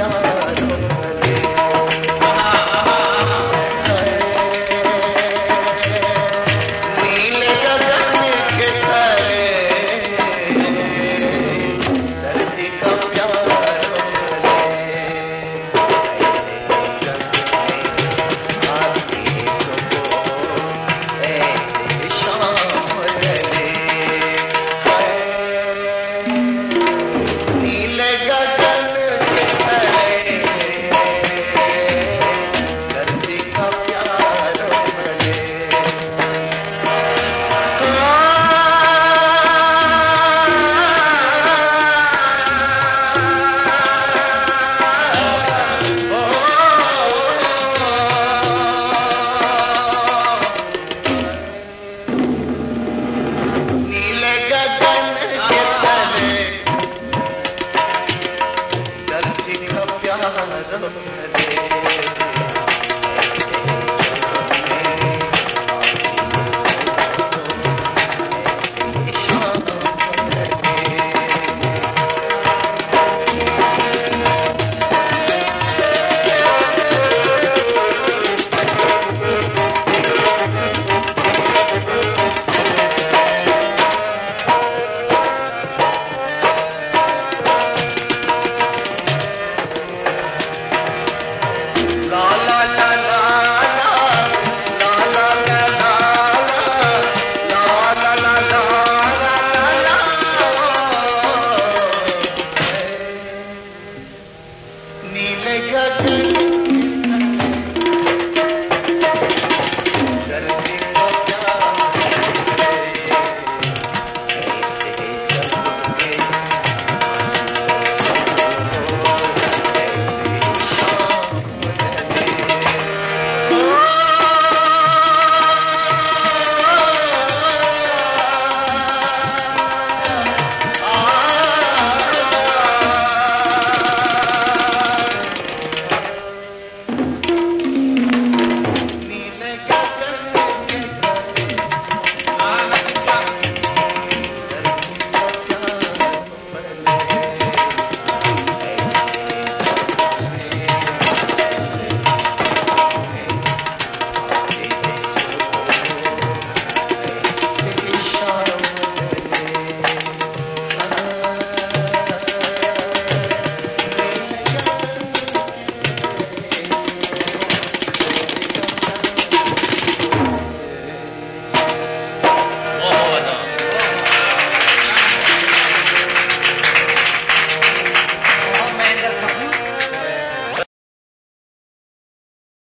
Yeah. घट